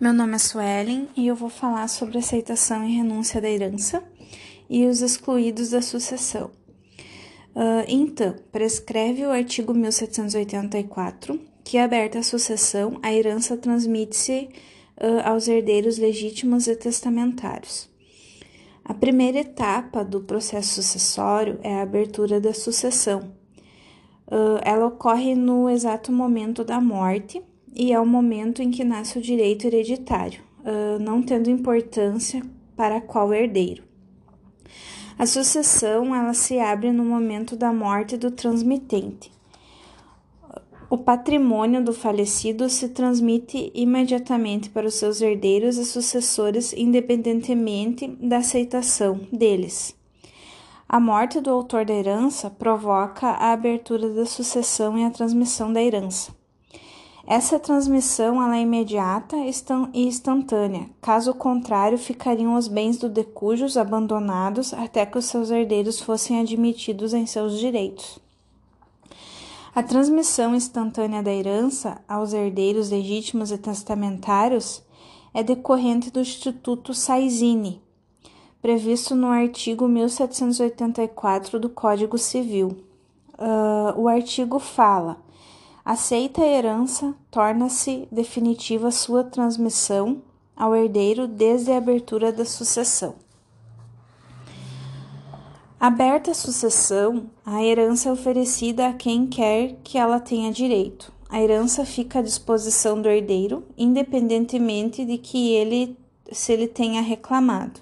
Meu nome é Suelen e eu vou falar sobre aceitação e renúncia da herança e os excluídos da sucessão. Uh, então, prescreve o artigo 1784 que, aberta a sucessão, a herança transmite-se uh, aos herdeiros legítimos e testamentários. A primeira etapa do processo sucessório é a abertura da sucessão. Uh, ela ocorre no exato momento da morte e é o momento em que nasce o direito hereditário, não tendo importância para qual herdeiro. A sucessão ela se abre no momento da morte do transmitente. O patrimônio do falecido se transmite imediatamente para os seus herdeiros e sucessores, independentemente da aceitação deles. A morte do autor da herança provoca a abertura da sucessão e a transmissão da herança. Essa transmissão ela é imediata e instantânea, caso contrário, ficariam os bens do decujos abandonados até que os seus herdeiros fossem admitidos em seus direitos. A transmissão instantânea da herança aos herdeiros legítimos e testamentários é decorrente do Instituto Saizini, previsto no artigo 1784 do Código Civil. Uh, o artigo fala Aceita a herança, torna-se definitiva sua transmissão ao herdeiro desde a abertura da sucessão. Aberta a sucessão, a herança é oferecida a quem quer que ela tenha direito. A herança fica à disposição do herdeiro, independentemente de que ele se ele tenha reclamado.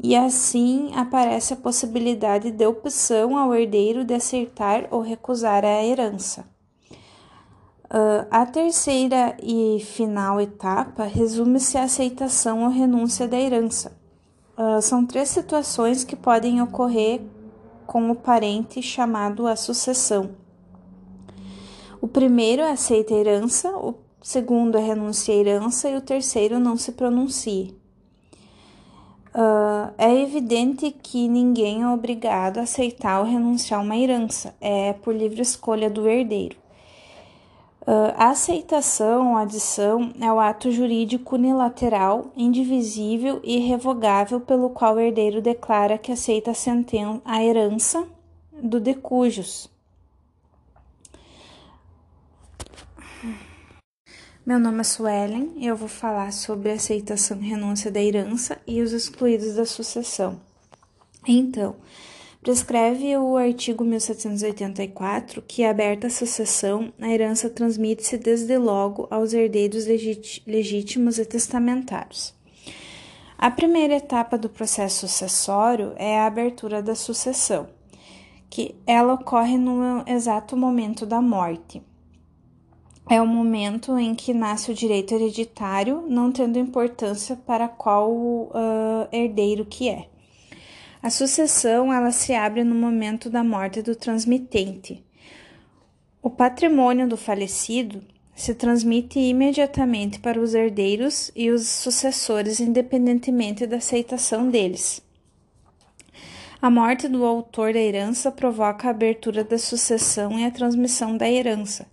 E assim aparece a possibilidade de opção ao herdeiro de aceitar ou recusar a herança. Uh, a terceira e final etapa resume-se a aceitação ou renúncia da herança. Uh, são três situações que podem ocorrer com o parente chamado a sucessão. O primeiro aceita a herança, o segundo renuncia à herança e o terceiro não se pronuncie. Uh, é evidente que ninguém é obrigado a aceitar ou renunciar uma herança, é por livre escolha do herdeiro. Uh, a aceitação adição é o ato jurídico unilateral, indivisível e irrevogável pelo qual o herdeiro declara que aceita a, a herança do decujus. Meu nome é Suelen e eu vou falar sobre aceitação e renúncia da herança e os excluídos da sucessão. Então, Prescreve o artigo 1784 que, aberta a sucessão, a herança transmite-se desde logo aos herdeiros legítimos e testamentários. A primeira etapa do processo sucessório é a abertura da sucessão, que ela ocorre no exato momento da morte. É o momento em que nasce o direito hereditário, não tendo importância para qual uh, herdeiro que é. A sucessão ela se abre no momento da morte do transmitente. O patrimônio do falecido se transmite imediatamente para os herdeiros e os sucessores, independentemente da aceitação deles. A morte do autor da herança provoca a abertura da sucessão e a transmissão da herança.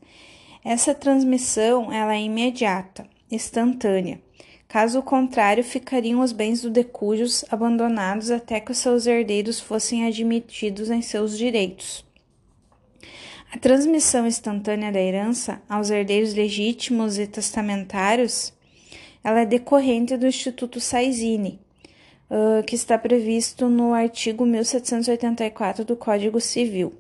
Essa transmissão ela é imediata, instantânea. Caso contrário, ficariam os bens do decujus abandonados até que os seus herdeiros fossem admitidos em seus direitos. A transmissão instantânea da herança aos herdeiros legítimos e testamentários ela é decorrente do Instituto Saizini, uh, que está previsto no artigo 1784 do Código Civil.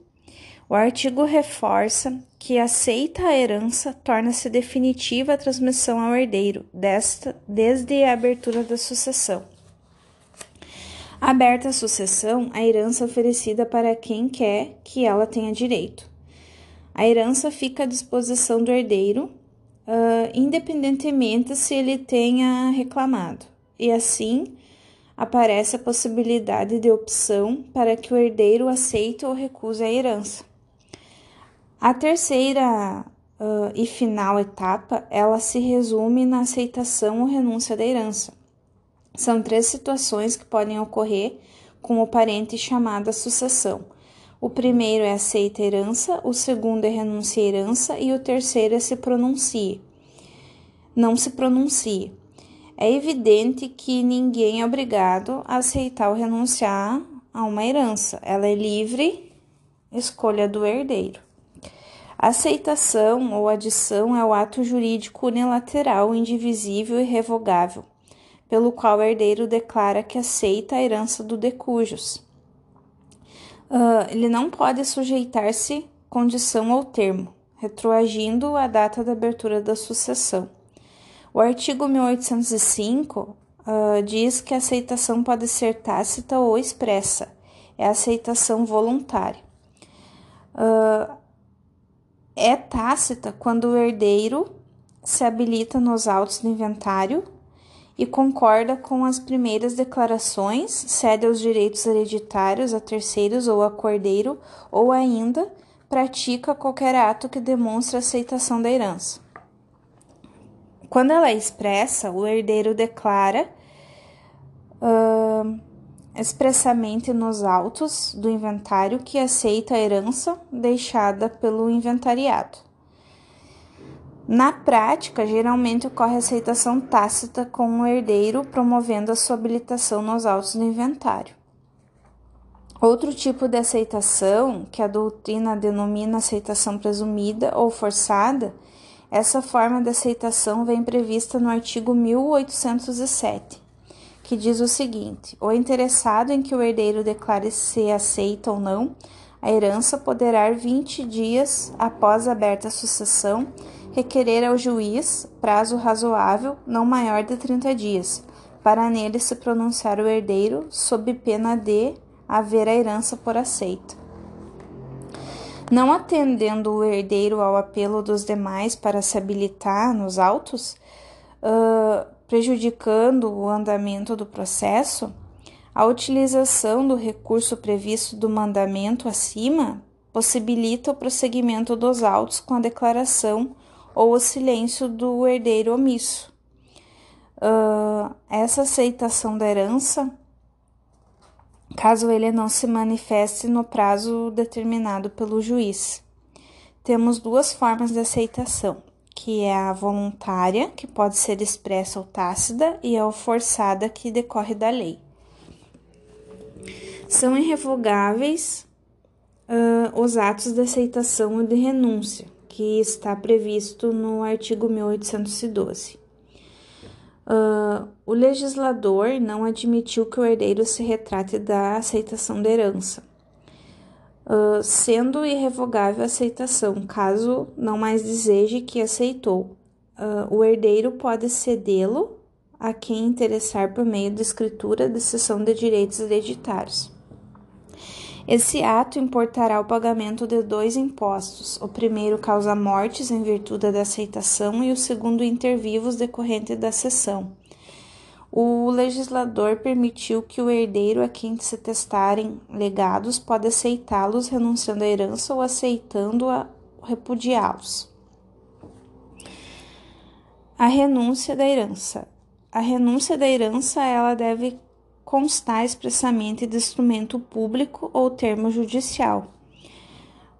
O artigo reforça que aceita a herança torna-se definitiva a transmissão ao herdeiro, desta, desde a abertura da sucessão. Aberta a sucessão, a herança oferecida para quem quer que ela tenha direito. A herança fica à disposição do herdeiro, uh, independentemente se ele tenha reclamado, e assim aparece a possibilidade de opção para que o herdeiro aceite ou recuse a herança. A terceira uh, e final etapa, ela se resume na aceitação ou renúncia da herança. São três situações que podem ocorrer com o parente chamada sucessão. O primeiro é aceita a herança, o segundo é renuncia a herança e o terceiro é se pronuncie. não se pronuncie. É evidente que ninguém é obrigado a aceitar ou renunciar a uma herança. Ela é livre escolha do herdeiro. Aceitação ou adição é o ato jurídico unilateral, indivisível e revogável, pelo qual o herdeiro declara que aceita a herança do decujus. Uh, ele não pode sujeitar-se condição ou termo, retroagindo a data da abertura da sucessão. O artigo 1805 uh, ah, diz que a aceitação pode ser tácita ou expressa, é aceitação voluntária. Uh, é tácita quando o herdeiro se habilita nos autos do inventário e concorda com as primeiras declarações, cede os direitos hereditários a terceiros ou a cordeiro, ou ainda pratica qualquer ato que demonstre aceitação da herança. Quando ela é expressa, o herdeiro declara uh, expressamente nos autos do inventário que aceita a herança deixada pelo inventariado. Na prática, geralmente ocorre aceitação tácita com o herdeiro promovendo a sua habilitação nos autos do inventário. Outro tipo de aceitação, que a doutrina denomina aceitação presumida ou forçada, essa forma de aceitação vem prevista no artigo 1807, que diz o seguinte: o interessado em que o herdeiro declare se aceita ou não a herança poderá 20 dias após aberta a sucessão requerer ao juiz prazo razoável, não maior de 30 dias, para nele se pronunciar o herdeiro, sob pena de haver a herança por aceita. Não atendendo o herdeiro ao apelo dos demais para se habilitar nos autos, uh, prejudicando o andamento do processo, a utilização do recurso previsto do mandamento acima possibilita o prosseguimento dos autos com a declaração ou o silêncio do herdeiro omisso. Uh, essa aceitação da herança caso ele não se manifeste no prazo determinado pelo juiz. Temos duas formas de aceitação, que é a voluntária, que pode ser expressa ou tácita, e a forçada, que decorre da lei. São irrevogáveis uh, os atos de aceitação e de renúncia, que está previsto no artigo 1812. Uh, o legislador não admitiu que o herdeiro se retrate da aceitação da herança, sendo irrevogável a aceitação, caso não mais deseje que aceitou. Uh, o herdeiro pode cedê-lo a quem interessar por meio de escritura de cessão de direitos hereditários. Esse ato importará o pagamento de dois impostos. O primeiro causa mortes em virtude da aceitação e o segundo intervivos decorrente da cessão. O legislador permitiu que o herdeiro a quem se testarem legados pode aceitá-los renunciando à herança ou aceitando-a repudiá-los. A renúncia da herança. A renúncia da herança ela deve constar expressamente de instrumento público ou termo judicial.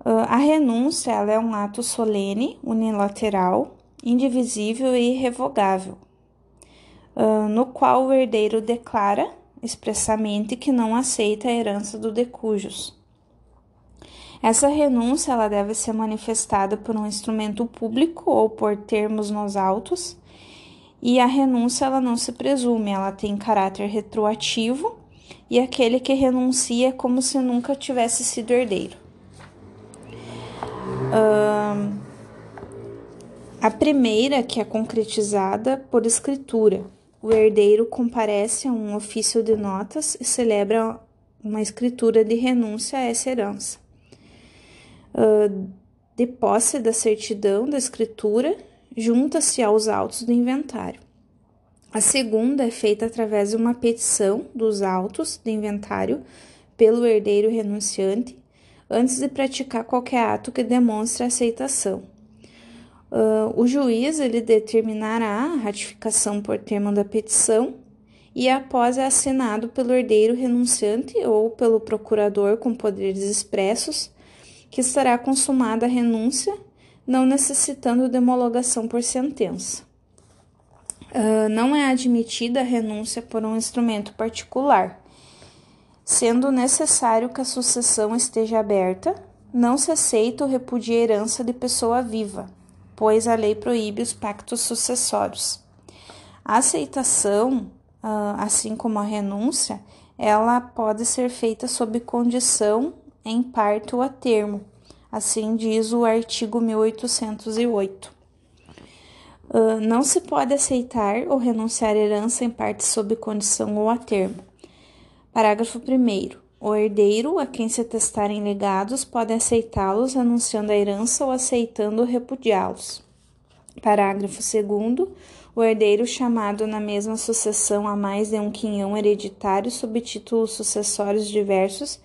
Ah, a renúncia é um ato solene, unilateral, indivisível e irrevogável, no qual o herdeiro declara expressamente que não aceita a herança do decujus. Essa renúncia ela deve ser manifestada por um instrumento público ou por termos nos autos e a renúncia ela não se presume, ela tem caráter retroativo e aquele que renuncia é como se nunca tivesse sido herdeiro. Uh, a primeira, que é concretizada por escritura. O herdeiro comparece a um ofício de notas e celebra uma escritura de renúncia a essa herança. Uh, de posse da certidão da escritura junta-se aos autos do inventário. A segunda é feita através de uma petição dos autos do inventário pelo herdeiro renunciante antes de praticar qualquer ato que demonstre aceitação. Uh, o juiz ele determinará a ratificação por termo da petição e após é assinado pelo herdeiro renunciante ou pelo procurador com poderes expressos, que estará consumada a renúncia não necessitando de homologação por sentença. Uh, não é admitida a renúncia por um instrumento particular. Sendo necessário que a sucessão esteja aberta, não se aceita ou repudia herança de pessoa viva, pois a lei proíbe os pactos sucessórios. A aceitação, uh, assim como a renúncia, ela pode ser feita sob condição em parte ou a termo, assim diz o artigo 1808. Uh, não se pode aceitar ou renunciar herança em parte sob condição ou a termo. Parágrafo 1. O herdeiro, a quem se atestarem legados, pode aceitá-los renunciando à herança ou aceitando repudiá-los. Parágrafo 2. O herdeiro chamado na mesma sucessão a mais de um quinhão hereditário sob títulos sucessórios diversos,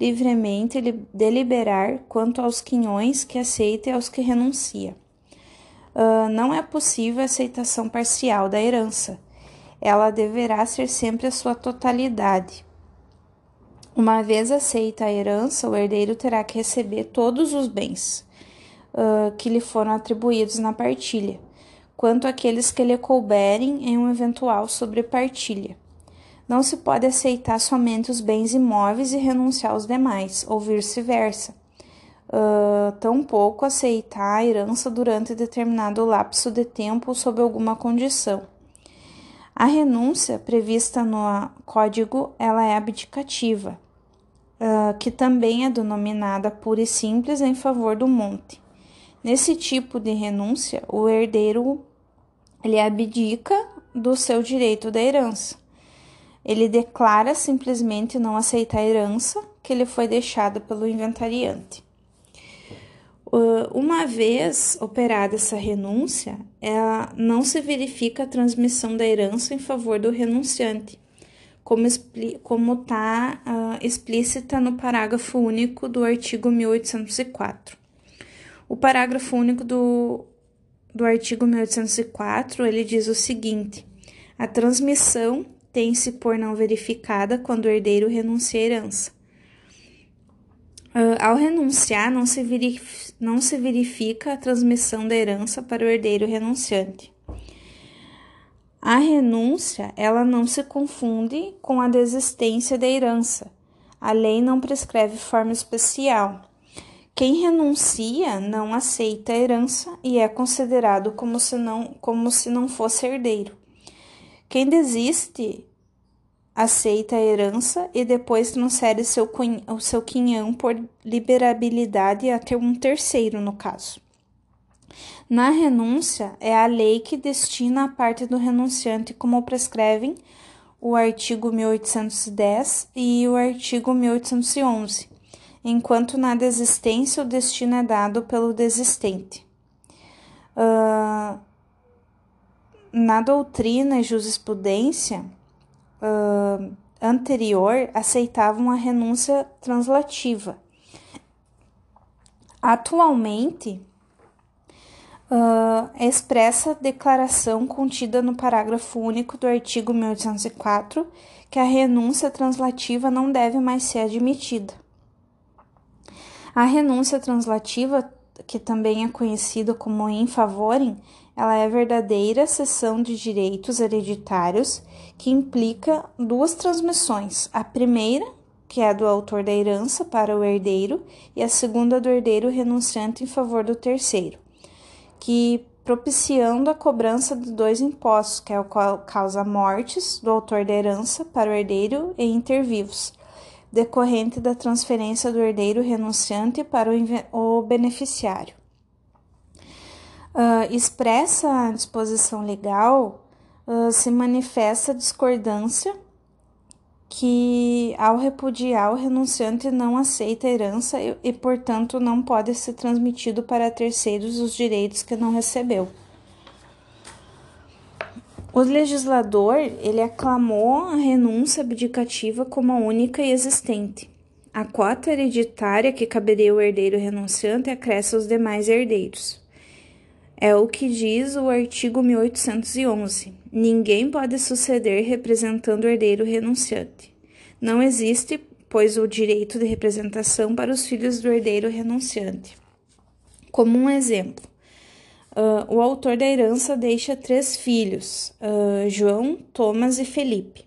livremente deliberar quanto aos quinhões que aceita e aos que renuncia uh, não é possível a aceitação parcial da herança. Ela deverá ser sempre a sua totalidade. Uma vez aceita a herança, o herdeiro terá que receber todos os bens uh, que lhe foram atribuídos na partilha, quanto aqueles que lhe couberem em um eventual sobrepartilha. Não se pode aceitar somente os bens imóveis e renunciar aos demais, ou vice-versa uh, tampouco aceitar a herança durante determinado lapso de tempo sob alguma condição. A renúncia prevista no Código ela é abdicativa, uh, que também é denominada pura e simples em favor do monte. Nesse tipo de renúncia, o herdeiro ele abdica do seu direito da herança. Ele declara simplesmente não aceitar a herança que lhe foi deixada pelo inventariante. Uma vez operada essa renúncia, ela não se verifica a transmissão da herança em favor do renunciante, como está uh, explícita no parágrafo único do artigo 1804. O parágrafo único do, do artigo 1804 ele diz o seguinte: a transmissão tem-se por não verificada quando o herdeiro renuncia à herança Uh, ao renunciar, não se, não se verifica a transmissão da herança para o herdeiro renunciante. A renúncia, ela não se confunde com a desistência da herança. A lei não prescreve forma especial. Quem renuncia não aceita a herança e é considerado como se não, como se não fosse herdeiro. Quem desiste aceita a herança e depois transfere seu, o seu quinhão por liberabilidade a ter um terceiro, no caso. Na renúncia, é a lei que destina a parte do renunciante, como prescrevem o artigo 1810 e o artigo 1811, enquanto na desistência o destino é dado pelo desistente. Uh, na doutrina e jurisprudência, uh, anterior aceitavam a renúncia translativa. Atualmente, uh, expressa a declaração contida no parágrafo único do artigo 1804 que a renúncia translativa não deve mais ser admitida. A renúncia translativa, que também é conhecida como in favorem, ela é verdadeira cessão de direitos hereditários que implica duas transmissões. A primeira, que é do autor da herança para o herdeiro, e a segunda do herdeiro renunciante em favor do terceiro, que propiciando a cobrança de dois impostos, que é o qual causa mortes do autor da herança para o herdeiro e intervivos, decorrente da transferência do herdeiro renunciante para o beneficiário. Uh, expressa a disposição legal, uh, se manifesta discordância que, ao repudiar, o renunciante não aceita a herança e, e, portanto, não pode ser transmitido para terceiros os direitos que não recebeu. O legislador ele aclamou a renúncia abdicativa como a única e existente. A cota hereditária que caberia ao herdeiro renunciante acresce aos demais herdeiros. É o que diz o artigo 1811. Ninguém pode suceder representando o herdeiro renunciante. Não existe, pois, o direito de representação para os filhos do herdeiro renunciante. Como um exemplo, Uh, o autor da herança deixa três filhos, uh, João, Thomas e Felipe.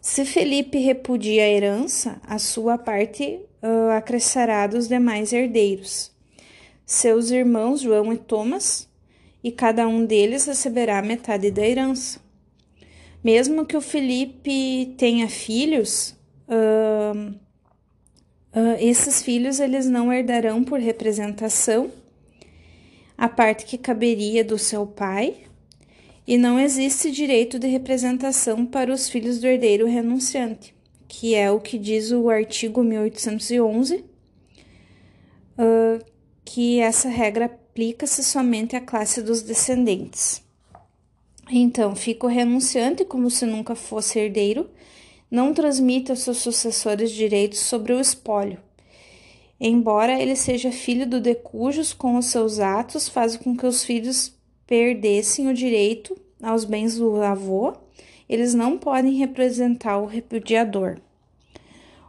Se Felipe repudia a herança, a sua parte uh, acrescerá dos demais herdeiros. Seus irmãos João e Thomas, e cada um deles receberá metade da herança. Mesmo que o Felipe tenha filhos, uh, uh, esses filhos eles não herdarão por representação a parte que caberia do seu pai, e não existe direito de representação para os filhos do herdeiro renunciante, que é o que diz o artigo 1811, uh, que essa regra aplica-se somente à classe dos descendentes. Então, fica o renunciante como se nunca fosse herdeiro, não transmite aos seus sucessores direitos sobre o espólio, Embora ele seja filho do decujus, com os seus atos faz com que os filhos perdessem o direito aos bens do avô, eles não podem representar o repudiador.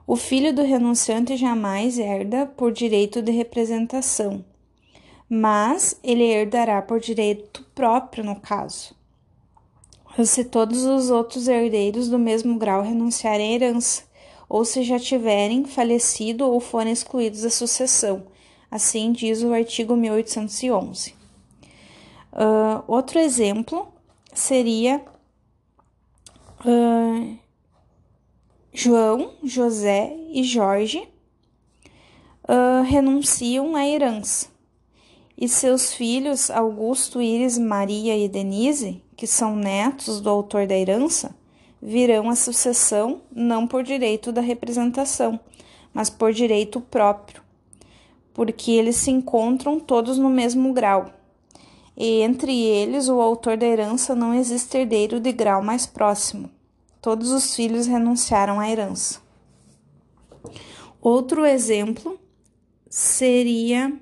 O filho do renunciante jamais herda por direito de representação, mas ele herdará por direito próprio no caso. Se todos os outros herdeiros do mesmo grau renunciarem à herança, ou se já tiverem falecido ou forem excluídos da sucessão. Assim diz o artigo 1811. Uh, outro exemplo seria uh, João, José e Jorge uh, renunciam à herança e seus filhos Augusto, Íris, Maria e Denise, que são netos do autor da herança, virão a sucessão não por direito da representação, mas por direito próprio, porque eles se encontram todos no mesmo grau. E entre eles, o autor da herança não existe herdeiro de grau mais próximo. Todos os filhos renunciaram à herança. Outro exemplo seria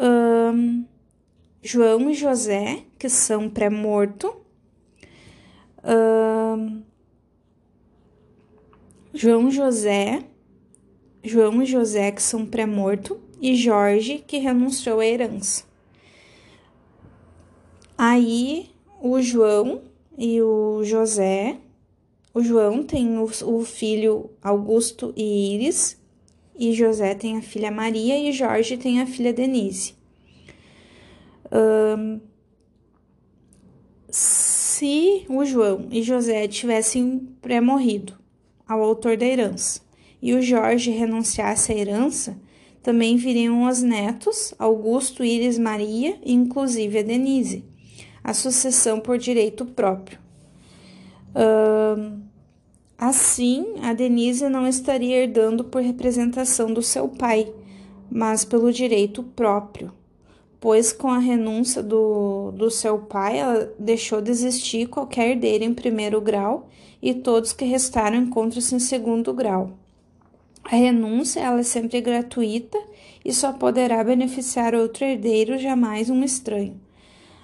um, João e José, que são pré-morto, Uh, João José, João e José que são pré-morto. E Jorge que renunciou à herança. Aí o João e o José, o João tem o, o filho Augusto e Iris, e José tem a filha Maria e Jorge tem a filha Denise. Um, se o João e José tivessem pré-morrido ao autor da herança e o Jorge renunciasse à herança, também viriam os netos, Augusto, Íris, Maria e inclusive a Denise, a sucessão por direito próprio. Assim, a Denise não estaria herdando por representação do seu pai, mas pelo direito próprio pois com a renúncia do, do seu pai, ela deixou de existir qualquer herdeiro em primeiro grau e todos que restaram encontram-se em segundo grau. A renúncia ela é sempre gratuita e só poderá beneficiar outro herdeiro, jamais um estranho.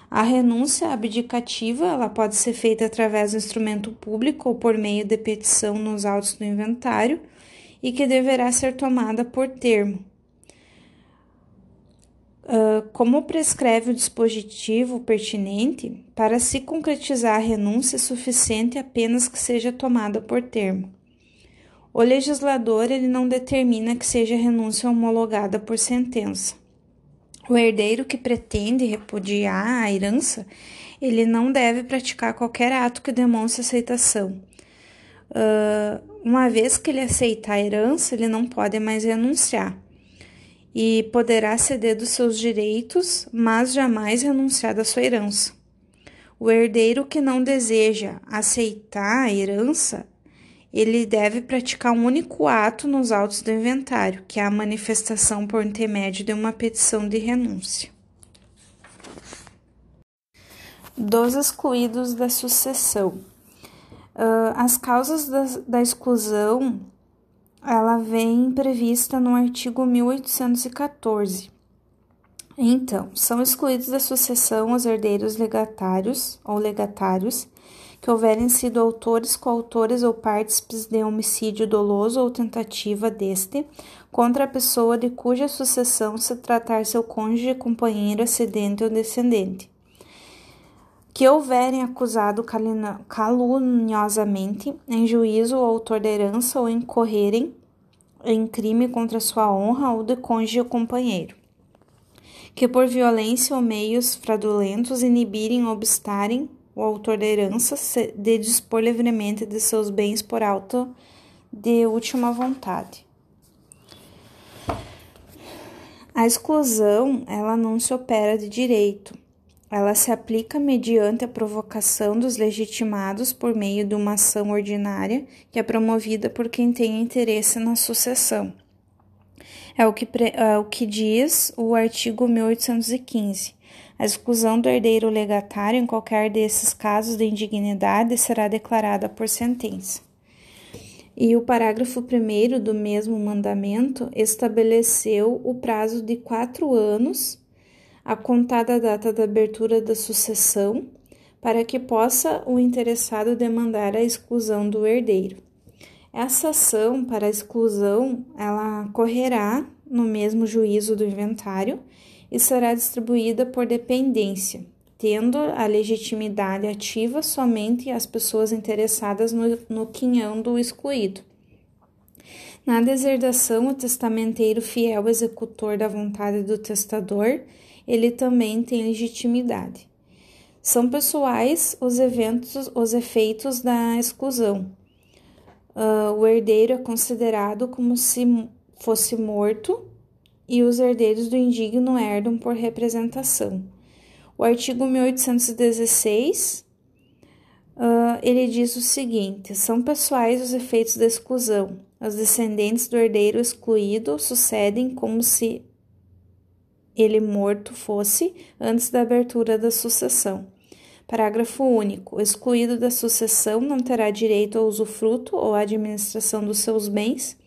A renúncia abdicativa ela pode ser feita através do instrumento público ou por meio de petição nos autos do inventário e que deverá ser tomada por termo, Uh, como prescreve o dispositivo pertinente, para se concretizar a renúncia é suficiente apenas que seja tomada por termo. O legislador ele não determina que seja renúncia homologada por sentença. O herdeiro que pretende repudiar a herança, ele não deve praticar qualquer ato que demonstre aceitação. Uh, uma vez que ele aceitar a herança, ele não pode mais renunciar e poderá ceder dos seus direitos, mas jamais renunciar da sua herança. O herdeiro que não deseja aceitar a herança, ele deve praticar um único ato nos autos do inventário, que é a manifestação por intermédio de uma petição de renúncia. Dos excluídos da sucessão. Uh, as causas da, da exclusão ela vem prevista no artigo 1814. Então, são excluídos da sucessão os herdeiros legatários ou legatários que houverem sido autores, coautores ou partícipes de homicídio doloso ou tentativa deste contra a pessoa de cuja sucessão se tratar seu cônjuge, companheiro, ascendente ou descendente. Que houverem acusado caluniosamente em juízo o autor da herança ou incorrerem em crime contra sua honra ou de cônjuge ou companheiro. Que por violência ou meios fraudulentos inibirem ou obstarem o autor da herança de dispor livremente de seus bens por auto de última vontade. A exclusão, ela não se opera de direito. Ela se aplica mediante a provocação dos legitimados por meio de uma ação ordinária que é promovida por quem tem interesse na sucessão. É o que, é o que diz o artigo 1815. A exclusão do herdeiro legatário em qualquer desses casos de indignidade será declarada por sentença. E o parágrafo 1 do mesmo mandamento estabeleceu o prazo de quatro anos, a contar da data da abertura da sucessão, para que possa o interessado demandar a exclusão do herdeiro. Essa ação para exclusão, ela correrá no mesmo juízo do inventário e será distribuída por dependência, tendo a legitimidade ativa somente as pessoas interessadas no, no quinhão do excluído. Na deserdação, o testamenteiro fiel executor da vontade do testador, ele também tem legitimidade. São pessoais os eventos, os efeitos da exclusão. Uh, o herdeiro é considerado como se fosse morto e os herdeiros do indigno herdam por representação. O artigo 1816 uh, ele diz o seguinte: são pessoais os efeitos da exclusão. Os descendentes do herdeiro excluído sucedem como se ele morto fosse antes da abertura da sucessão. Parágrafo único. O excluído da sucessão não terá direito ao usufruto ou à administração dos seus bens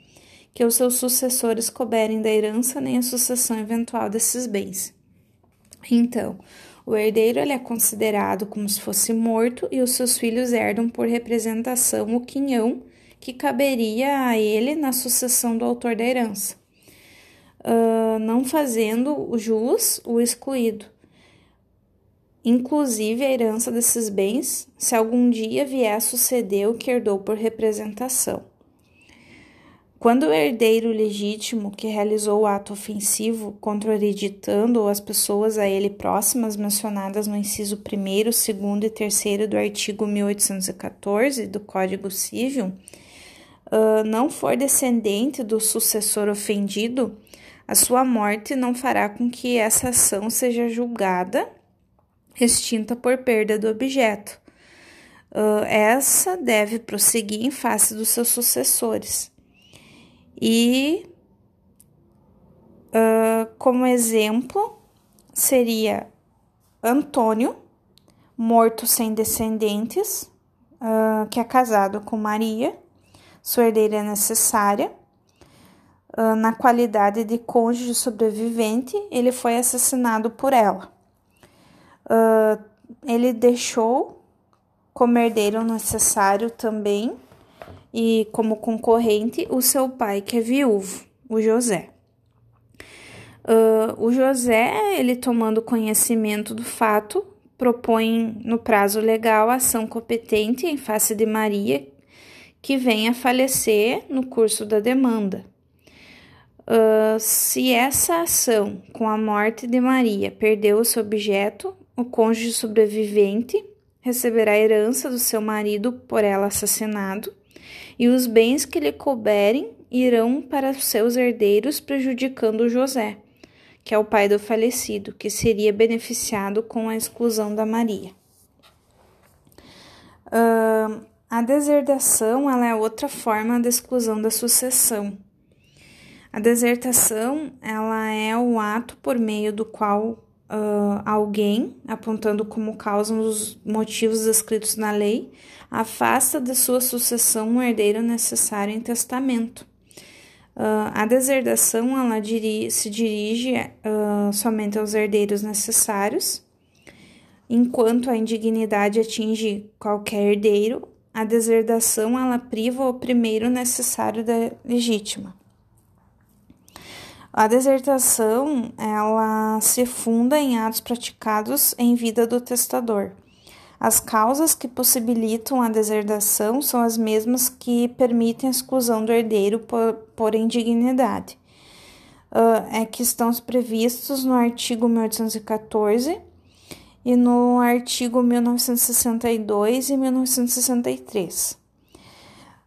que os seus sucessores couberem da herança nem a sucessão eventual desses bens. Então, o herdeiro ele é considerado como se fosse morto e os seus filhos herdam por representação o quinhão que caberia a ele na sucessão do autor da herança, uh, não fazendo o jus o excluído. Inclusive a herança desses bens, se algum dia vier a suceder o que herdou por representação. Quando o herdeiro legítimo que realizou o ato ofensivo contra o hereditando ou as pessoas a ele próximas mencionadas no inciso 1, 2 e 3 do artigo 1814 do Código Civil uh, não for descendente do sucessor ofendido, a sua morte não fará com que essa ação seja julgada extinta por perda do objeto. Uh, essa deve prosseguir em face dos seus sucessores. E uh, como exemplo seria Antônio, morto sem descendentes, uh, que é casado com Maria, sua herdeira necessária. Uh, na qualidade de cônjuge sobrevivente, ele foi assassinado por ela. ele deixou como herdeiro necessário também e como concorrente o seu pai, que é viúvo, o José. Uh, o José, ele tomando conhecimento do fato, propõe no prazo legal ação competente em face de Maria, que vem a falecer no curso da demanda. Uh, se essa ação, com a morte de Maria, perdeu o seu objeto, o cônjuge sobrevivente receberá a herança do seu marido por ela assassinado e os bens que lhe couberem irão para seus herdeiros, prejudicando José, que é o pai do falecido, que seria beneficiado com a exclusão da Maria. Uh, a deserdação ela é outra forma de exclusão da sucessão. A desertação ela é o ato por meio do qual uh, alguém, apontando como causa os motivos descritos na lei, afasta de sua sucessão um herdeiro necessário em testamento. Uh, a deserdação ela diri se dirige uh, somente aos herdeiros necessários. Enquanto a indignidade atinge qualquer herdeiro, a deserdação ela priva o primeiro necessário da legítima. A desertação ela se funda em atos praticados em vida do testador. As causas que possibilitam a deserdação são as mesmas que permitem a exclusão do herdeiro por, por indignidade. Uh, é que estão previstos no artigo 1814 e no artigo 1962 e 1963.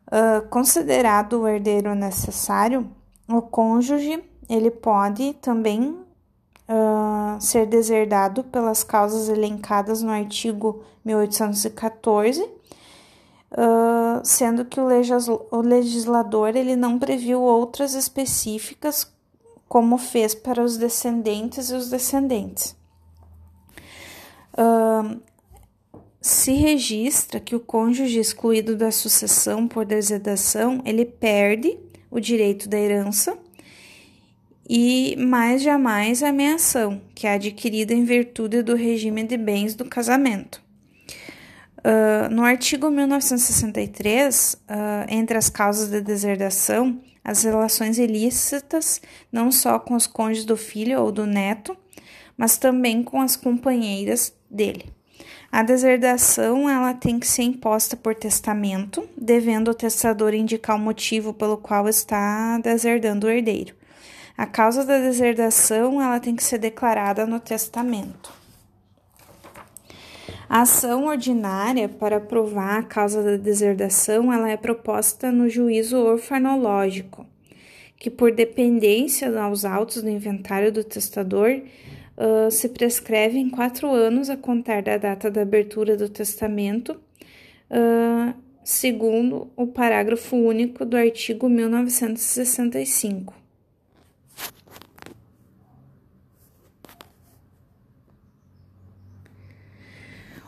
Uh, considerado o herdeiro necessário, o cônjuge ele pode também uh, ser deserdado pelas causas elencadas no artigo 1814, uh, sendo que o, o legislador ele não previu outras específicas como fez para os descendentes e os descendentes. Uh, se registra que o cônjuge excluído da sucessão por desedação ele perde o direito da herança e mais jamais a ameação, que é adquirida em virtude do regime de bens do casamento. Uh, no artigo 1963, uh, ah, entre as causas de deserdação, as relações ilícitas, não só com os cônjuges do filho ou do neto, mas também com as companheiras dele. A deserdação ela tem que ser imposta por testamento, devendo o testador indicar o motivo pelo qual está deserdando o herdeiro. A causa da deserdação ela tem que ser declarada no testamento. A ação ordinária para provar a causa da deserdação ela é proposta no juízo orfanológico, que por dependência aos autos do inventário do testador uh, se prescreve em quatro anos a contar da data da abertura do testamento, uh, segundo o parágrafo único do artigo 1965.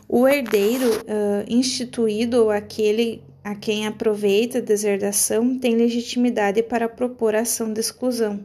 O herdeiro uh, instituído ou aquele a quem aproveita a deserdação tem legitimidade para propor ação de exclusão.